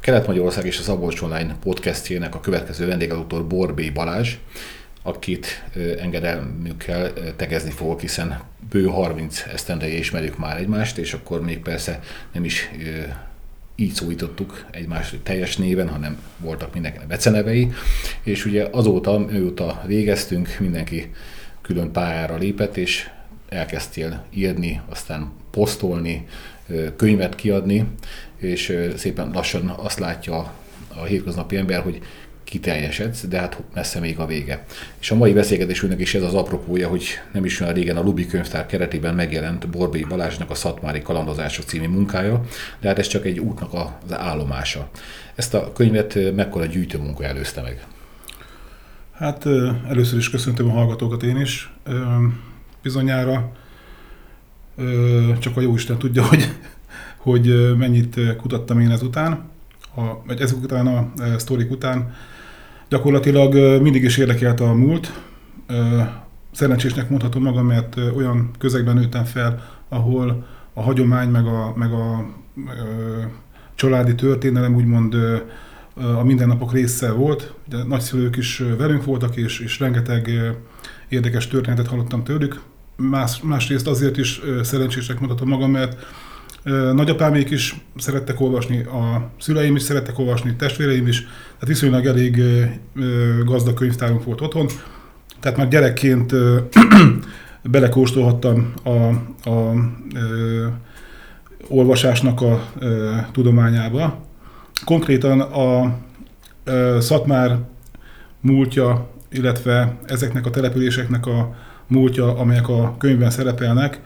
Kelet-Magyarország és az Szabolcs Online podcastjének a következő vendége dr. Borbé Balázs, akit engedelmükkel tegezni fogok, hiszen bő 30 esztendeje ismerjük már egymást, és akkor még persze nem is így szólítottuk egymást teljes néven, hanem voltak mindenkinek becenevei, és ugye azóta, mióta végeztünk, mindenki külön pályára lépett, és elkezdtél írni, aztán posztolni, könyvet kiadni, és szépen lassan azt látja a hétköznapi ember, hogy kiteljesedsz, de hát messze még a vége. És a mai beszélgetésünknek is ez az apropója, hogy nem is olyan régen a Lubi könyvtár keretében megjelent Borbély Balázsnak a Szatmári Kalandozások című munkája, de hát ez csak egy útnak az állomása. Ezt a könyvet mekkora gyűjtőmunka előzte meg? Hát először is köszöntöm a hallgatókat én is. Bizonyára csak a Jóisten tudja, hogy, hogy mennyit kutattam én ezután, a, vagy ezek után a sztorik után. Gyakorlatilag mindig is érdekelt a múlt. Szerencsésnek mondhatom magam, mert olyan közegben nőttem fel, ahol a hagyomány, meg a, meg a, a családi történelem úgymond a mindennapok része volt. De nagyszülők is velünk voltak, és, és rengeteg érdekes történetet hallottam tőlük. Más, másrészt azért is szerencsésnek mondhatom magam, mert Nagyapámék is szerettek olvasni, a szüleim is szerettek olvasni, testvéreim is, tehát viszonylag elég gazdag könyvtárunk volt otthon. Tehát már gyerekként belekóstolhattam a, a, a olvasásnak a a tudományába. Konkrétan a, a Szatmár múltja, illetve ezeknek a településeknek a múltja, amelyek a könyvben szerepelnek,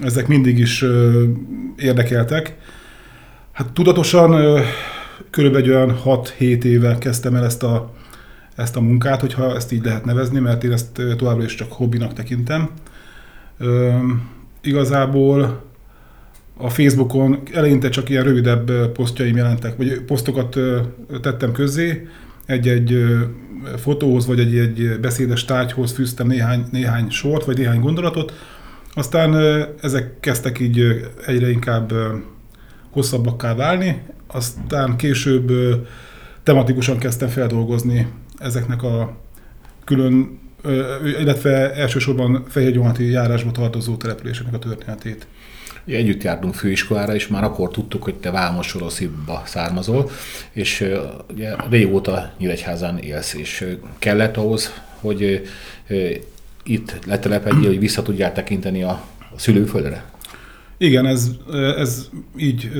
ezek mindig is érdekeltek. Hát tudatosan körülbelül olyan 6-7 éve kezdtem el ezt a, ezt a munkát, hogyha ezt így lehet nevezni, mert én ezt továbbra is csak hobbinak tekintem. igazából a Facebookon eleinte csak ilyen rövidebb posztjaim jelentek, vagy posztokat tettem közzé, egy-egy fotóhoz, vagy egy-egy beszédes tárgyhoz fűztem néhány, néhány sort, vagy néhány gondolatot, aztán ezek kezdtek így egyre inkább hosszabbakká válni, aztán később tematikusan kezdtem feldolgozni ezeknek a külön, illetve elsősorban Fehérgyónati járásba tartozó településeknek a történetét. Együtt jártunk főiskolára, és már akkor tudtuk, hogy te Vámos Sorosziba származol, és ugye régóta Nyíregyházán élsz, és kellett ahhoz, hogy itt letelepedjél, hogy vissza tudjál tekinteni a, a szülőföldre? Igen, ez, ez így,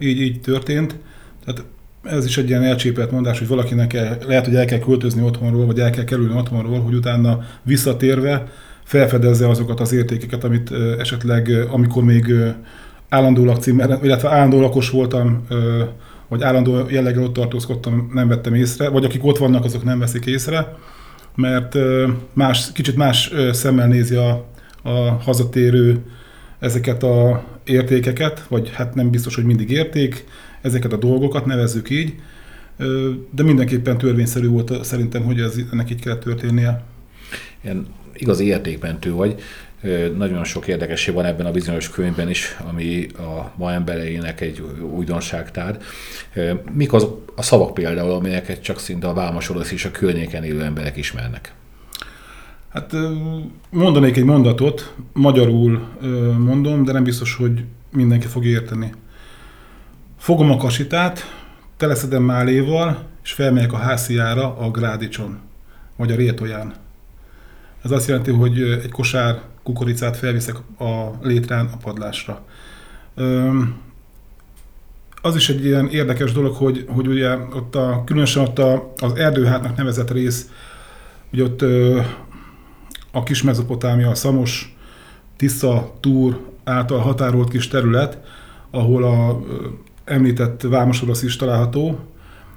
így, így történt. Tehát ez is egy ilyen elcsépelt mondás, hogy valakinek el, lehet, hogy el kell költözni otthonról, vagy el kell kerülni otthonról, hogy utána visszatérve felfedezze azokat az értékeket, amit esetleg, amikor még állandó lakcímmel, illetve állandó lakos voltam, vagy állandó jelleggel ott tartózkodtam, nem vettem észre, vagy akik ott vannak, azok nem veszik észre mert más, kicsit más szemmel nézi a, a hazatérő ezeket a értékeket, vagy hát nem biztos, hogy mindig érték, ezeket a dolgokat nevezzük így, de mindenképpen törvényszerű volt szerintem, hogy ez, ennek így kellett történnie. Ilyen igazi értékmentő vagy. Nagyon sok érdekesség van ebben a bizonyos könyvben is, ami a ma embereinek egy újdonságtár. Mik az a szavak például, amelyeket csak szinte a Vámos és a környéken élő emberek ismernek? Hát mondanék egy mondatot, magyarul mondom, de nem biztos, hogy mindenki fog érteni. Fogom a kasitát, teleszedem máléval, és felmegyek a hásziára a grádicson, vagy a rétoján. Ez azt jelenti, hogy egy kosár kukoricát felviszek a létrán a padlásra. Az is egy ilyen érdekes dolog, hogy, hogy ugye ott a, különösen ott a, az erdőhátnak nevezett rész, ugye ott a kis mezopotámia, a Szamos, Tisza, Túr által határolt kis terület, ahol a említett Vámos is található.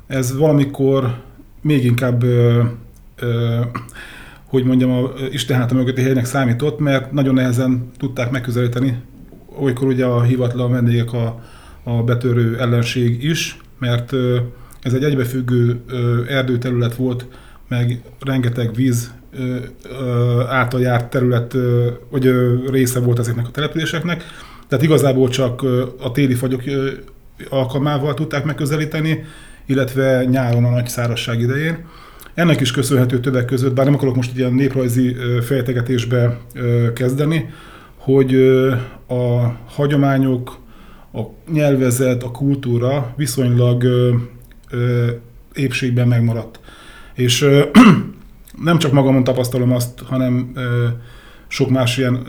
Ez valamikor még inkább ö, ö, hogy mondjam, a Isten háta mögötti helynek számított, mert nagyon nehezen tudták megközelíteni, olykor ugye a hivatlan vendégek a, a betörő ellenség is, mert ez egy egybefüggő erdőterület volt, meg rengeteg víz által járt terület, vagy része volt ezeknek a településeknek. Tehát igazából csak a téli fagyok alkalmával tudták megközelíteni, illetve nyáron a nagy szárazság idején. Ennek is köszönhető többek között, bár nem akarok most ilyen néprajzi fejtegetésbe kezdeni, hogy a hagyományok, a nyelvezet, a kultúra viszonylag épségben megmaradt. És nem csak magamon tapasztalom azt, hanem sok más ilyen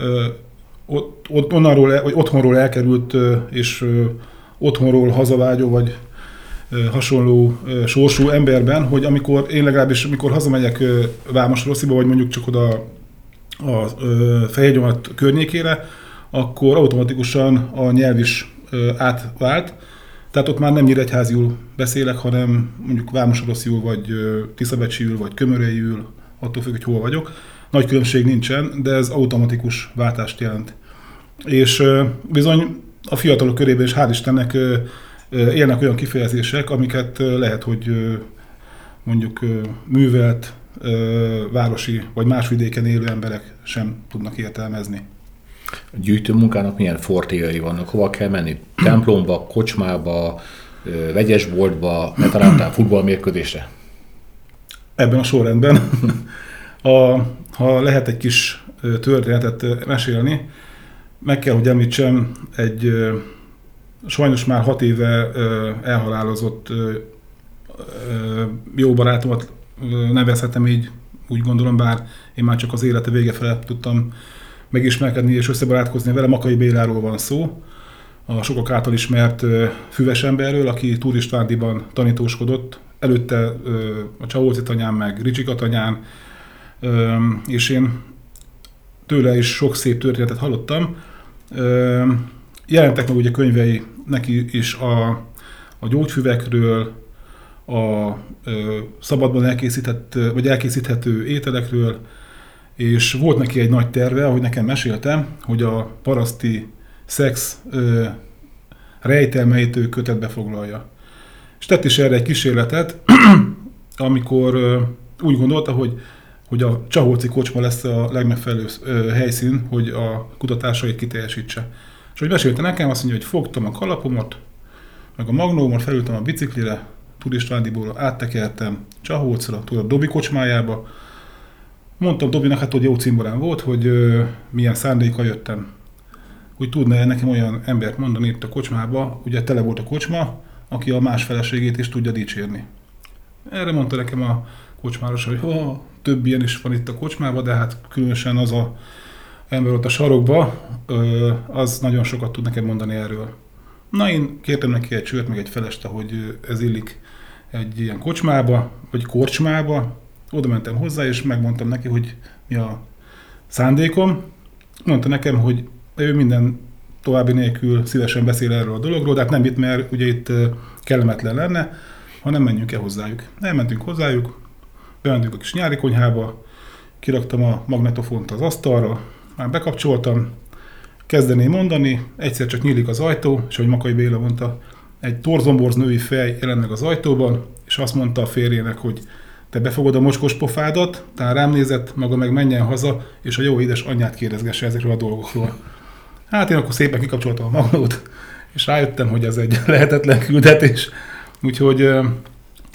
onnan vagy otthonról elkerült és otthonról hazavágyó, vagy hasonló sorsú emberben, hogy amikor én legalábbis, amikor hazamegyek Vámos Rossziba, vagy mondjuk csak oda a Fehérgyomat környékére, akkor automatikusan a nyelv is átvált. Tehát ott már nem nyíregyháziul beszélek, hanem mondjuk Vámosorossziul, vagy Tiszabecsiül, vagy Kömörejül, attól függ, hogy hol vagyok. Nagy különbség nincsen, de ez automatikus váltást jelent. És bizony a fiatalok körében is hál' Istennek élnek olyan kifejezések, amiket lehet, hogy mondjuk művelt városi vagy más vidéken élő emberek sem tudnak értelmezni. A gyűjtő munkának milyen fortéjai vannak? Hova kell menni? Templomba, kocsmába, vegyesboltba, ne találtál futballmérkőzésre? Ebben a sorrendben. a, ha lehet egy kis történetet mesélni, meg kell, hogy említsem egy sajnos már hat éve elhalálozott jó barátomat nevezhetem így, úgy gondolom, bár én már csak az élete vége felett tudtam megismerkedni és összebarátkozni vele. Makai Béláról van szó, a sokak által ismert füves emberről, aki turistvádiban tanítóskodott, előtte a Csaholci tanyán, meg Ricsika tanyán, és én tőle is sok szép történetet hallottam. Jelentek meg ugye könyvei neki is a, a gyógyfüvekről, a ö, szabadban elkészített, vagy elkészíthető ételekről, és volt neki egy nagy terve, ahogy nekem meséltem, hogy a paraszti szex ö, rejtelmeit ő kötetbe foglalja. És tett is erre egy kísérletet, amikor ö, úgy gondolta, hogy hogy a Csaholci kocsma lesz a legmegfelelőbb helyszín, hogy a kutatásait kiteljesítse. És hogy mesélte nekem, azt mondja, hogy fogtam a kalapomat, meg a magnómot, felültem a biciklire, turistvádiból áttekertem Csaholcra, tudod, Dobi kocsmájába. Mondtam Dobinak, hát hogy jó cimborán volt, hogy ö, milyen szándéka jöttem. Úgy tudna -e nekem olyan embert mondani itt a kocsmába, ugye tele volt a kocsma, aki a más feleségét is tudja dicsérni. Erre mondta nekem a kocsmáros, hogy ha több ilyen is van itt a kocsmában, de hát különösen az a ember ott a sarokba, az nagyon sokat tud nekem mondani erről. Na én kértem neki egy csőt, meg egy feleste, hogy ez illik egy ilyen kocsmába, vagy korcsmába. Oda mentem hozzá, és megmondtam neki, hogy mi a szándékom. Mondta nekem, hogy ő minden további nélkül szívesen beszél erről a dologról, de hát nem itt, mert ugye itt kellemetlen lenne, hanem menjünk el hozzájuk. Elmentünk hozzájuk, bementünk a kis nyári konyhába, kiraktam a magnetofont az asztalra, már bekapcsoltam, kezdeném mondani, egyszer csak nyílik az ajtó, és ahogy Makai Béla mondta, egy torzomborz női fej jelent az ajtóban, és azt mondta a férjének, hogy te befogod a mocskos pofádat, tehát rám nézett, maga meg menjen haza, és a jó édes anyját kérdezgesse ezekről a dolgokról. Hát én akkor szépen kikapcsoltam a magnót, és rájöttem, hogy ez egy lehetetlen küldetés. Úgyhogy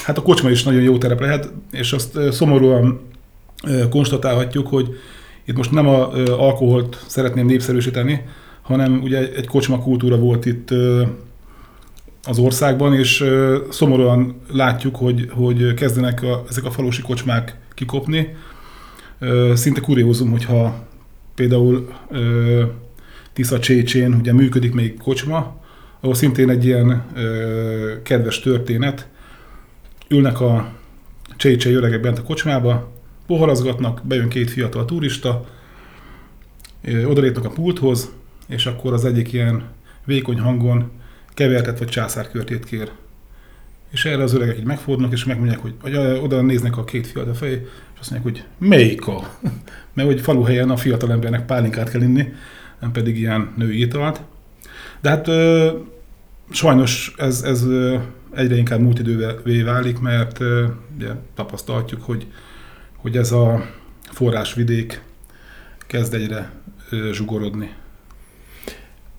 hát a kocsma is nagyon jó terep lehet, és azt szomorúan konstatálhatjuk, hogy itt most nem a alkoholt szeretném népszerűsíteni, hanem ugye egy kocsma kultúra volt itt az országban, és szomorúan látjuk, hogy, hogy kezdenek a, ezek a falusi kocsmák kikopni. Szinte kuriózum, hogyha például Tisza Csécsén ugye működik még kocsma, ahol szintén egy ilyen kedves történet. Ülnek a csécsei öregek bent a kocsmába, poharazgatnak, bejön két fiatal turista, odalépnek a pulthoz, és akkor az egyik ilyen vékony hangon kevertet vagy császárkörtét kér. És erre az öregek így megfordulnak, és megmondják, hogy, hogy oda néznek a két fiatal felé, és azt mondják, hogy melyika? Mert hogy faluhelyen a fiatal embernek pálinkát kell inni, nem pedig ilyen női italt. De hát ö, sajnos ez, ez egyre inkább múlt idővé válik, mert ö, ugye, tapasztalhatjuk, hogy hogy ez a forrásvidék kezd egyre zsugorodni.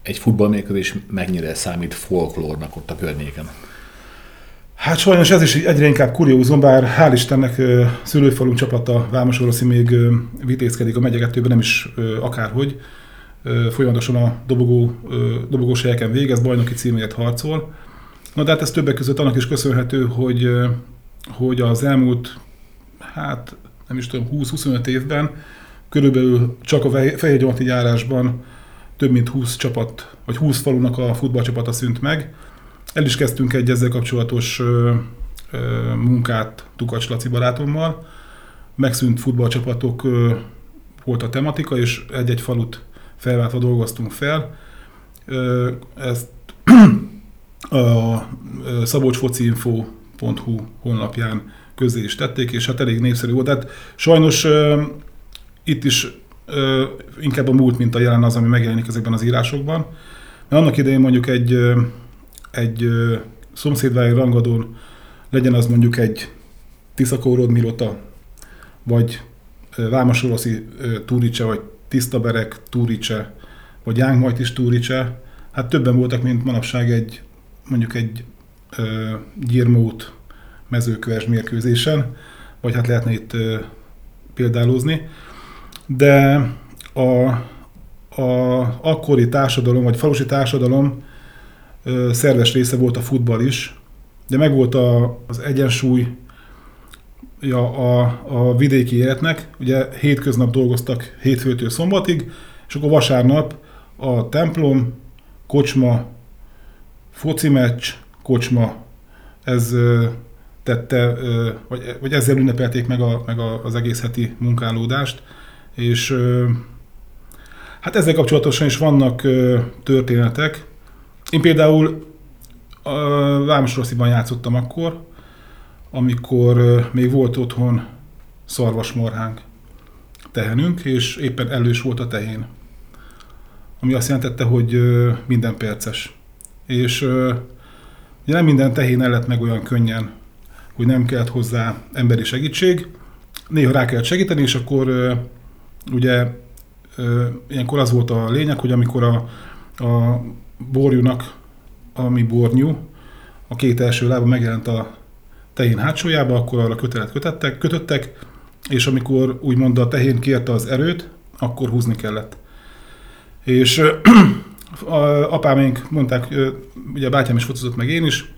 egy futballmérkőzés mennyire számít folklórnak ott a környéken? Hát sajnos ez is egyre inkább kuriózum, bár hál' Istennek szülőfalunk csapata Vámosoroszi még vitézkedik a megyegetőben, nem is akárhogy. Folyamatosan a dobogó, dobogós helyeken végez, bajnoki címért harcol. Na de hát ez többek között annak is köszönhető, hogy, hogy az elmúlt, hát nem is tudom, 20-25 évben körülbelül csak a Fehérgyarmati járásban több mint 20 csapat, vagy 20 falunak a futballcsapata szűnt meg. El is kezdtünk egy ezzel kapcsolatos ö, ö, munkát Tukacs Laci barátommal. Megszűnt futballcsapatok ö, volt a tematika, és egy-egy falut felváltva dolgoztunk fel. Ö, ezt a szabolcsfociinfo.hu honlapján közé is tették, és hát elég népszerű volt. Tehát sajnos ö, itt is ö, inkább a múlt, mint a jelen az, ami megjelenik ezekben az írásokban. Mert annak idején mondjuk egy, ö, egy szomszédvári rangadón legyen az mondjuk egy Tiszakórod Milota, vagy Vámosoroszi Túricse, vagy Tisztaberek Túricse, vagy Jángmajtis Túricse, hát többen voltak, mint manapság egy mondjuk egy ö, gyirmót mezőköves mérkőzésen, vagy hát lehetne itt ö, példálózni. De a, a akkori társadalom, vagy falusi társadalom szerves része volt a futball is, de megvolt a, az egyensúly ja, a, a vidéki életnek. Ugye hétköznap dolgoztak hétfőtől szombatig, és akkor vasárnap a templom, kocsma, foci meccs, kocsma, ez tette, vagy, vagy ezzel ünnepelték meg, a, meg a, az egész heti munkálódást, és hát ezzel kapcsolatosan is vannak történetek. Én például Vámosrossziban játszottam akkor, amikor még volt otthon szarvasmarhánk tehenünk, és éppen elős volt a tehén. Ami azt jelentette, hogy minden perces és ugye nem minden tehén el lett meg olyan könnyen, hogy nem kellett hozzá emberi segítség. Néha rá kellett segíteni, és akkor ugye ilyenkor az volt a lényeg, hogy amikor a, a borjúnak, ami bornyú, a két első lába megjelent a tehén hátsójába, akkor arra kötelet kötöttek, kötöttek, és amikor úgymond a tehén kérte az erőt, akkor húzni kellett. És a apáménk mondták, ugye a bátyám is fotozott meg én is,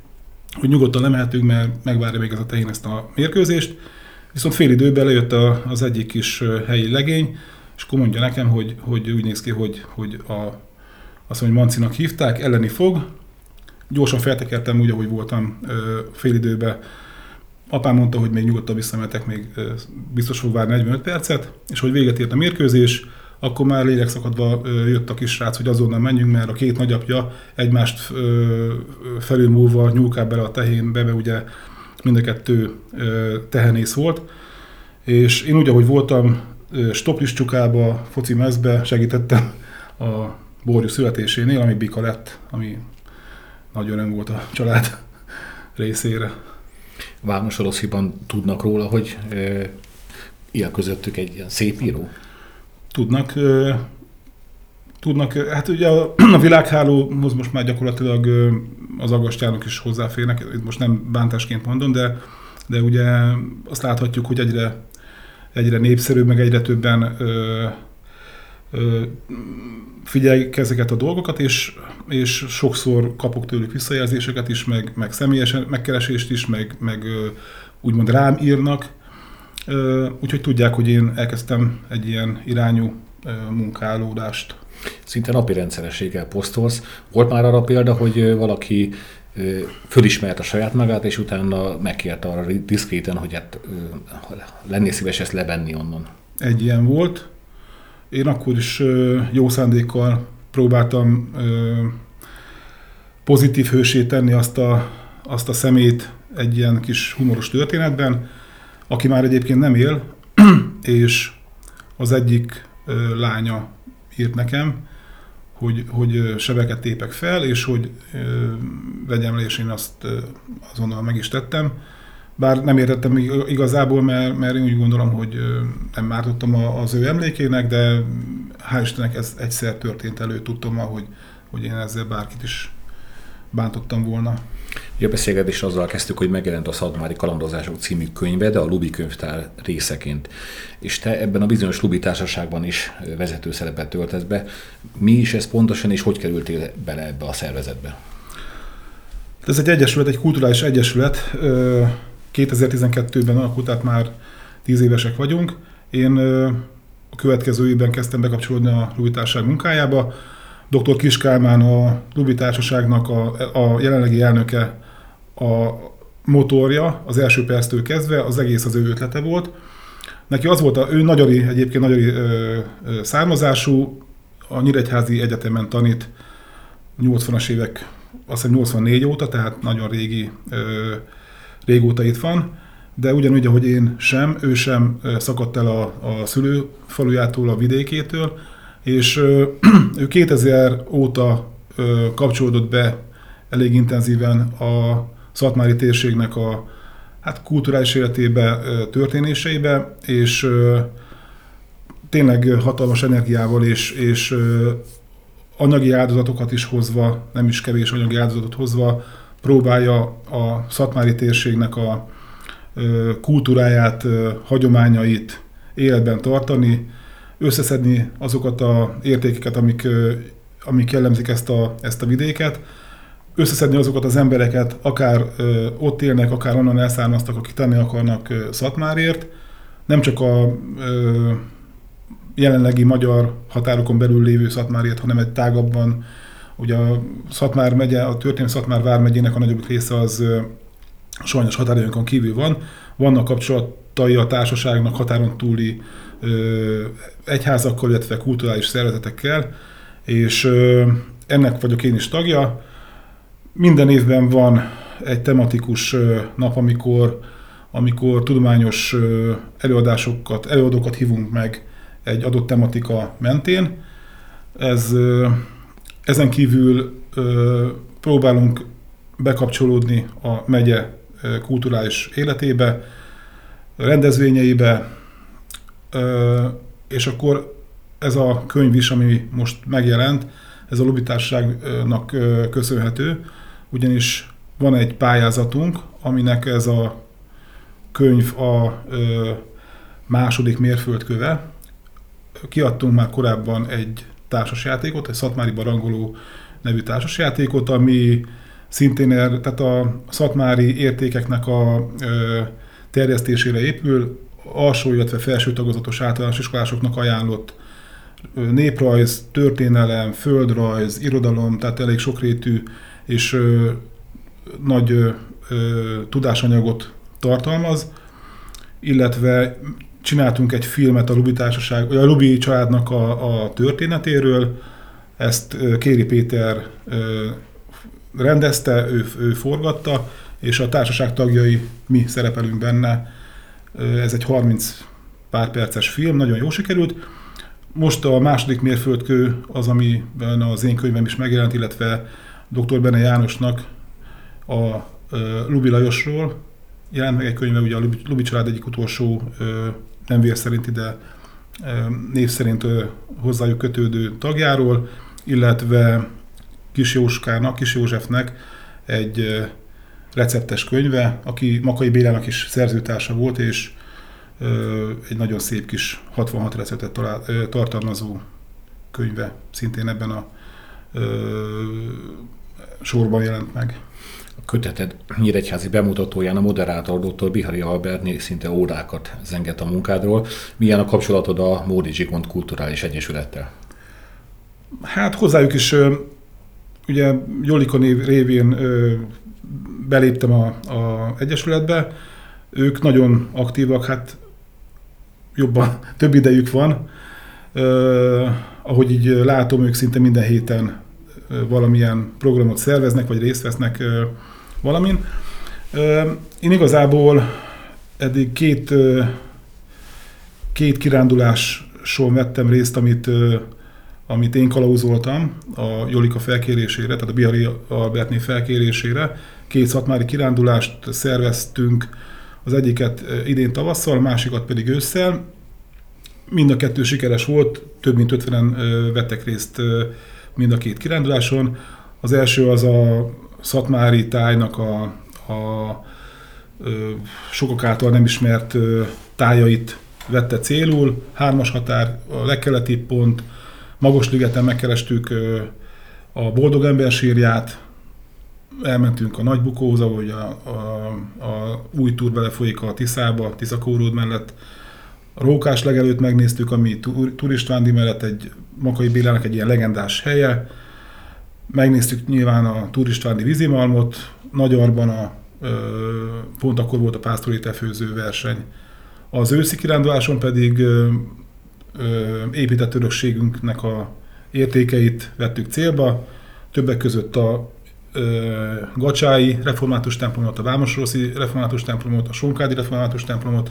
hogy nyugodtan lemehetünk, mert megvárja még ez a tehén ezt a mérkőzést. Viszont fél időben lejött a, az egyik kis helyi legény, és akkor mondja nekem, hogy, hogy úgy néz ki, hogy, hogy a, azt mondja, hogy Mancinak hívták, elleni fog. Gyorsan feltekertem úgy, ahogy voltam fél időben. Apám mondta, hogy még nyugodtan visszamehetek, még biztos fog várni 45 percet, és hogy véget ért a mérkőzés, akkor már lélekszakadva jött a kis srác, hogy azonnal menjünk, mert a két nagyapja egymást felülmúlva nyúlkál bele a tehén, bebe ugye mind a kettő tehenész volt, és én úgy, ahogy voltam, stoplis csukába, foci mezbe segítettem a borjú születésénél, ami bika lett, ami nagy öröm volt a család részére. Vámos tudnak róla, hogy ilyen közöttük egy ilyen szép író? Tudnak, tudnak, hát ugye a, a világhálóhoz most már gyakorlatilag az agastyánok is hozzáférnek, itt most nem bántásként mondom, de, de ugye azt láthatjuk, hogy egyre, egyre népszerűbb, meg egyre többen ö, ö, figyeljük ezeket a dolgokat, és, és sokszor kapok tőlük visszajelzéseket is, meg, meg személyes megkeresést is, meg, meg úgymond rám írnak, Úgyhogy tudják, hogy én elkezdtem egy ilyen irányú munkálódást. Szinte napi rendszerességgel posztolsz. Volt már arra példa, hogy valaki fölismerte a saját magát, és utána megkérte arra diszkréten, hogy hát lennél szíves ezt levenni onnan. Egy ilyen volt. Én akkor is jó szándékkal próbáltam pozitív hősé tenni azt a, azt a szemét egy ilyen kis humoros történetben, aki már egyébként nem él, és az egyik lánya írt nekem, hogy, hogy sebeket tépek fel, és hogy vegyem le, és én azt azonnal meg is tettem. Bár nem értettem igazából, mert, mert én úgy gondolom, hogy nem mártottam az ő emlékének, de hál' Istennek ez egyszer történt elő, tudtam, hogy hogy én ezzel bárkit is bántottam volna. A beszélgetés azzal kezdtük, hogy megjelent a Szadmári Kalandozások című könyve, de a Lubi könyvtár részeként. És te ebben a bizonyos Lubi társaságban is vezető szerepet töltesz be. Mi is ez pontosan, és hogy kerültél bele ebbe a szervezetbe? Ez egy egyesület, egy kulturális egyesület. 2012-ben alakult, tehát már 10 évesek vagyunk. Én a következő évben kezdtem bekapcsolódni a Lubi Társaság munkájába. Dr. Kiskálmán a Lubi Társaságnak a, a jelenlegi elnöke a motorja az első perctől kezdve, az egész az ő ötlete volt. Neki az volt, a, ő nagyori, egyébként nagyori ö, ö, származású, a Nyíregyházi Egyetemen tanít 80-as évek, azt hiszem 84 óta, tehát nagyon régi, ö, régóta itt van, de ugyanúgy, ahogy én sem, ő sem szakadt el a, a szülőfalujától, a vidékétől, és ő 2000 óta kapcsolódott be elég intenzíven a Szatmári térségnek a hát kulturális életébe, történéseibe, és tényleg hatalmas energiával és, és anyagi áldozatokat is hozva, nem is kevés anyagi áldozatot hozva, próbálja a szatmári térségnek a kultúráját, hagyományait életben tartani, összeszedni azokat a értékeket, amik, amik jellemzik ezt a, ezt a vidéket, összeszedni azokat az embereket, akár ö, ott élnek, akár onnan elszármaztak, akik tenni akarnak ö, Szatmárért, nem csak a jelenlegi magyar határokon belül lévő Szatmárért, hanem egy tágabban, ugye a Szatmár megye, a történelmi Szatmár vármegyének a nagyobb része az ö, sajnos határainkon kívül van. Vannak kapcsolatai a társaságnak határon túli egyházakkal, illetve kulturális szervezetekkel, és ennek vagyok én is tagja. Minden évben van egy tematikus nap, amikor, amikor tudományos előadásokat, előadókat hívunk meg egy adott tematika mentén. Ez, ezen kívül próbálunk bekapcsolódni a megye kulturális életébe, rendezvényeibe, és akkor ez a könyv is, ami most megjelent, ez a lobbytárságnak köszönhető, ugyanis van egy pályázatunk, aminek ez a könyv a második mérföldköve. Kiadtunk már korábban egy társasjátékot, egy Szatmári Barangoló nevű társasjátékot, ami szintén er, tehát a szatmári értékeknek a ö, terjesztésére épül, alsó, illetve felső tagozatos általános iskolásoknak ajánlott néprajz, történelem, földrajz, irodalom, tehát elég sokrétű és ö, nagy ö, ö, tudásanyagot tartalmaz, illetve csináltunk egy filmet a Lubi Társaság, a Lubi családnak a, a történetéről, ezt Kéri Péter rendezte, ő, ő forgatta, és a társaság tagjai, mi szerepelünk benne. Ez egy 30 pár perces film, nagyon jó sikerült. Most a második mérföldkő az, amiben az én könyvem is megjelent, illetve dr. Bene Jánosnak a Lubi Lajosról jelent meg egy könyve, ugye a Lubi család egyik utolsó nem vér szerinti, de név szerint hozzájuk kötődő tagjáról, illetve Kis Jóskának, Kis Józsefnek egy receptes könyve, aki Makai Bélának is szerzőtársa volt, és egy nagyon szép kis 66 receptet tartalmazó könyve szintén ebben a sorban jelent meg. A köteted Nyíregyházi bemutatóján a moderátor dr. Bihari Albert szinte órákat zengett a munkádról. Milyen a kapcsolatod a Módi Zsigmond Kulturális Egyesülettel? Hát hozzájuk is, ugye Jolikon révén beléptem a, a Egyesületbe, ők nagyon aktívak, hát jobban, több idejük van. Uh, ahogy így látom, ők szinte minden héten valamilyen programot szerveznek, vagy részt vesznek valamin. Én igazából eddig két, két kiránduláson vettem részt, amit, amit én kalauzoltam a Jolika felkérésére, tehát a Bihari Albertné felkérésére. Két szatmári kirándulást szerveztünk, az egyiket idén tavasszal, a másikat pedig ősszel. Mind a kettő sikeres volt, több mint 50-en vettek részt mind a két kiránduláson. Az első az a Szatmári tájnak a, a sokak által nem ismert tájait vette célul. Hármas határ, a legkeleti pont, Magosligeten megkerestük a Boldog Ember sírját, elmentünk a Nagybukóhoz, ahogy a, a, a új túr belefolyik a Tiszába, Tiszakóród mellett. A Rókás legelőtt megnéztük, ami turistvándi mellett egy Makai Bélának egy ilyen legendás helye. Megnéztük nyilván a turistvándi vízimalmot, Nagyarban a, pont akkor volt a pásztori tefőző verseny. Az őszi kiránduláson pedig épített örökségünknek a értékeit vettük célba, többek között a Gacsái református templomot, a Vámosroszi református templomot, a Sonkádi református templomot,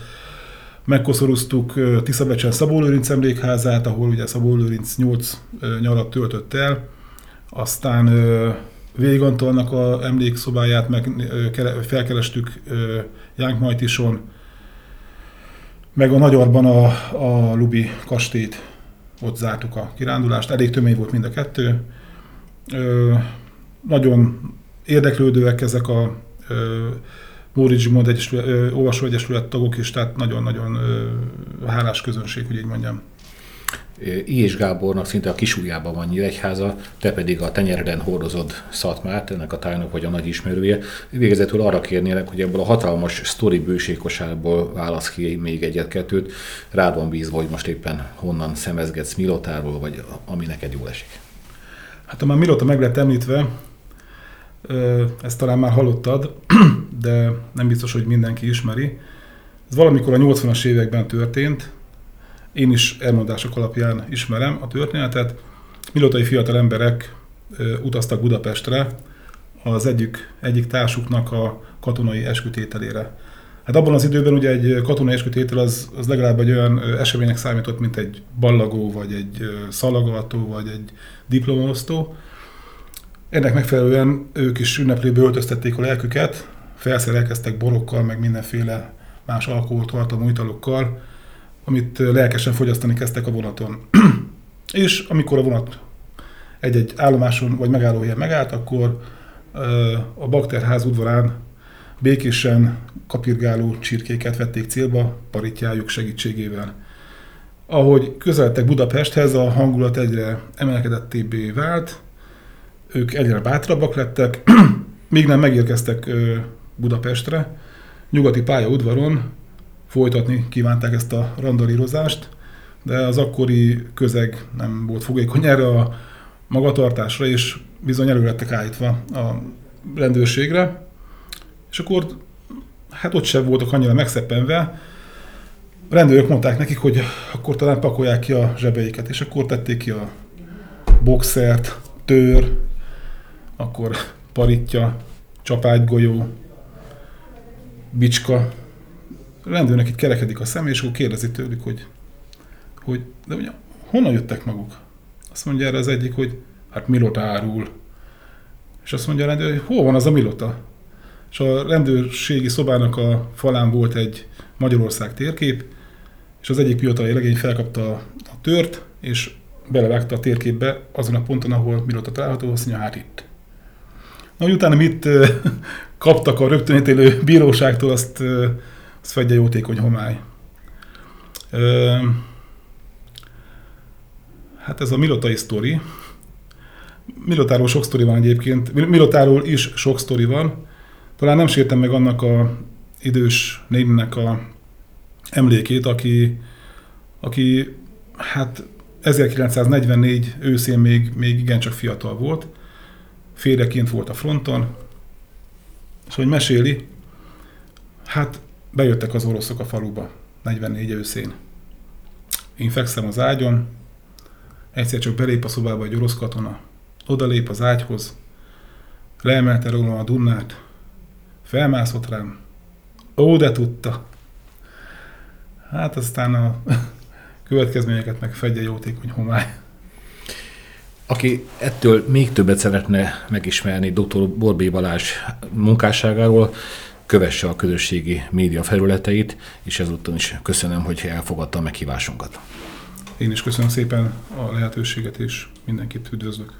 megkoszorúztuk Tiszabecsen Szabó Lőrinc emlékházát, ahol ugye Szabó Lőrinc 8 nyarat töltött el, aztán Vég Antalnak a emlékszobáját meg felkerestük Jánk Majtison, meg a Nagyarban a, a Lubi kastélyt, ott zártuk a kirándulást, elég tömény volt mind a kettő. Nagyon érdeklődőek ezek a Móricz Zsigmond Egyesület, Olvasóegyesület tagok is, tehát nagyon-nagyon hálás közönség, hogy így mondjam. I. és Gábornak szinte a kisújjában van Nyíregyháza, te pedig a tenyereden hordozod Szatmát, ennek a tájnak vagy a nagy ismerője. Végezetül arra kérnélek, hogy ebből a hatalmas sztori bőségkosárból válasz ki még egyet-kettőt. Rád van bízva, hogy most éppen honnan szemezgetsz Milotáról, vagy ami neked jól esik. Hát ha már Milota meg lett említve, ezt talán már hallottad, de nem biztos, hogy mindenki ismeri. Ez valamikor a 80-as években történt, én is elmondások alapján ismerem a történetet. Milotai fiatal emberek utaztak Budapestre az egyik, egyik társuknak a katonai eskütételére. Hát abban az időben ugye egy katonai eskütétel az, az legalább egy olyan eseménynek számított, mint egy ballagó, vagy egy szalagavató, vagy egy diplomaosztó. Ennek megfelelően ők is ünneplőbe öltöztették a lelküket, felszerelkeztek borokkal, meg mindenféle más alkoholtartalmú italokkal, amit lelkesen fogyasztani kezdtek a vonaton. és amikor a vonat egy-egy állomáson vagy megállóhelyen megállt, akkor a bakterház udvarán békésen kapirgáló csirkéket vették célba paritjájuk segítségével. Ahogy közeledtek Budapesthez, a hangulat egyre emelkedettébbé vált, ők egyre bátrabbak lettek, még nem megérkeztek Budapestre, nyugati pálya udvaron folytatni kívánták ezt a randalírozást, de az akkori közeg nem volt fogékony erre a magatartásra, és bizony elő lettek állítva a rendőrségre, és akkor hát ott sem voltak annyira megszeppenve, a rendőrök mondták nekik, hogy akkor talán pakolják ki a zsebeiket, és akkor tették ki a boxert, tör, akkor paritja, csapágygolyó, bicska. Rendőrnek itt kerekedik a szem, és akkor kérdezi tőlük, hogy, hogy de ugye, honnan jöttek maguk? Azt mondja erre az egyik, hogy hát Milota árul. És azt mondja a rendőr, hogy hol van az a Milota? És a rendőrségi szobának a falán volt egy Magyarország térkép, és az egyik pilotai legény felkapta a tört, és belevágta a térképbe azon a ponton, ahol Milota található, azt mondja, hát itt. Na, hogy utána mit kaptak a rögtönítélő bíróságtól, azt, azt fedje jótékony homály. Hát ez a Milotai sztori. Milotáról sok sztori van egyébként. Milotáról is sok sztori van. Talán nem sértem meg annak a idős néninek a emlékét, aki, aki hát 1944 őszén még, még igencsak fiatal volt, férjeként volt a fronton, és hogy meséli, hát bejöttek az oroszok a faluba 44 őszén. Én fekszem az ágyon, egyszer csak belép a szobába egy orosz katona, oda lép az ágyhoz, leemelte róla a Dunnát, felmászott rám, ó, de tudta. Hát aztán a következményeket meg fedje jótékony homály. Aki ettől még többet szeretne megismerni dr. Borbé Balázs munkásságáról, kövesse a közösségi média felületeit, és ezúttal is köszönöm, hogy elfogadta a meghívásunkat. Én is köszönöm szépen a lehetőséget, és mindenkit üdvözlök.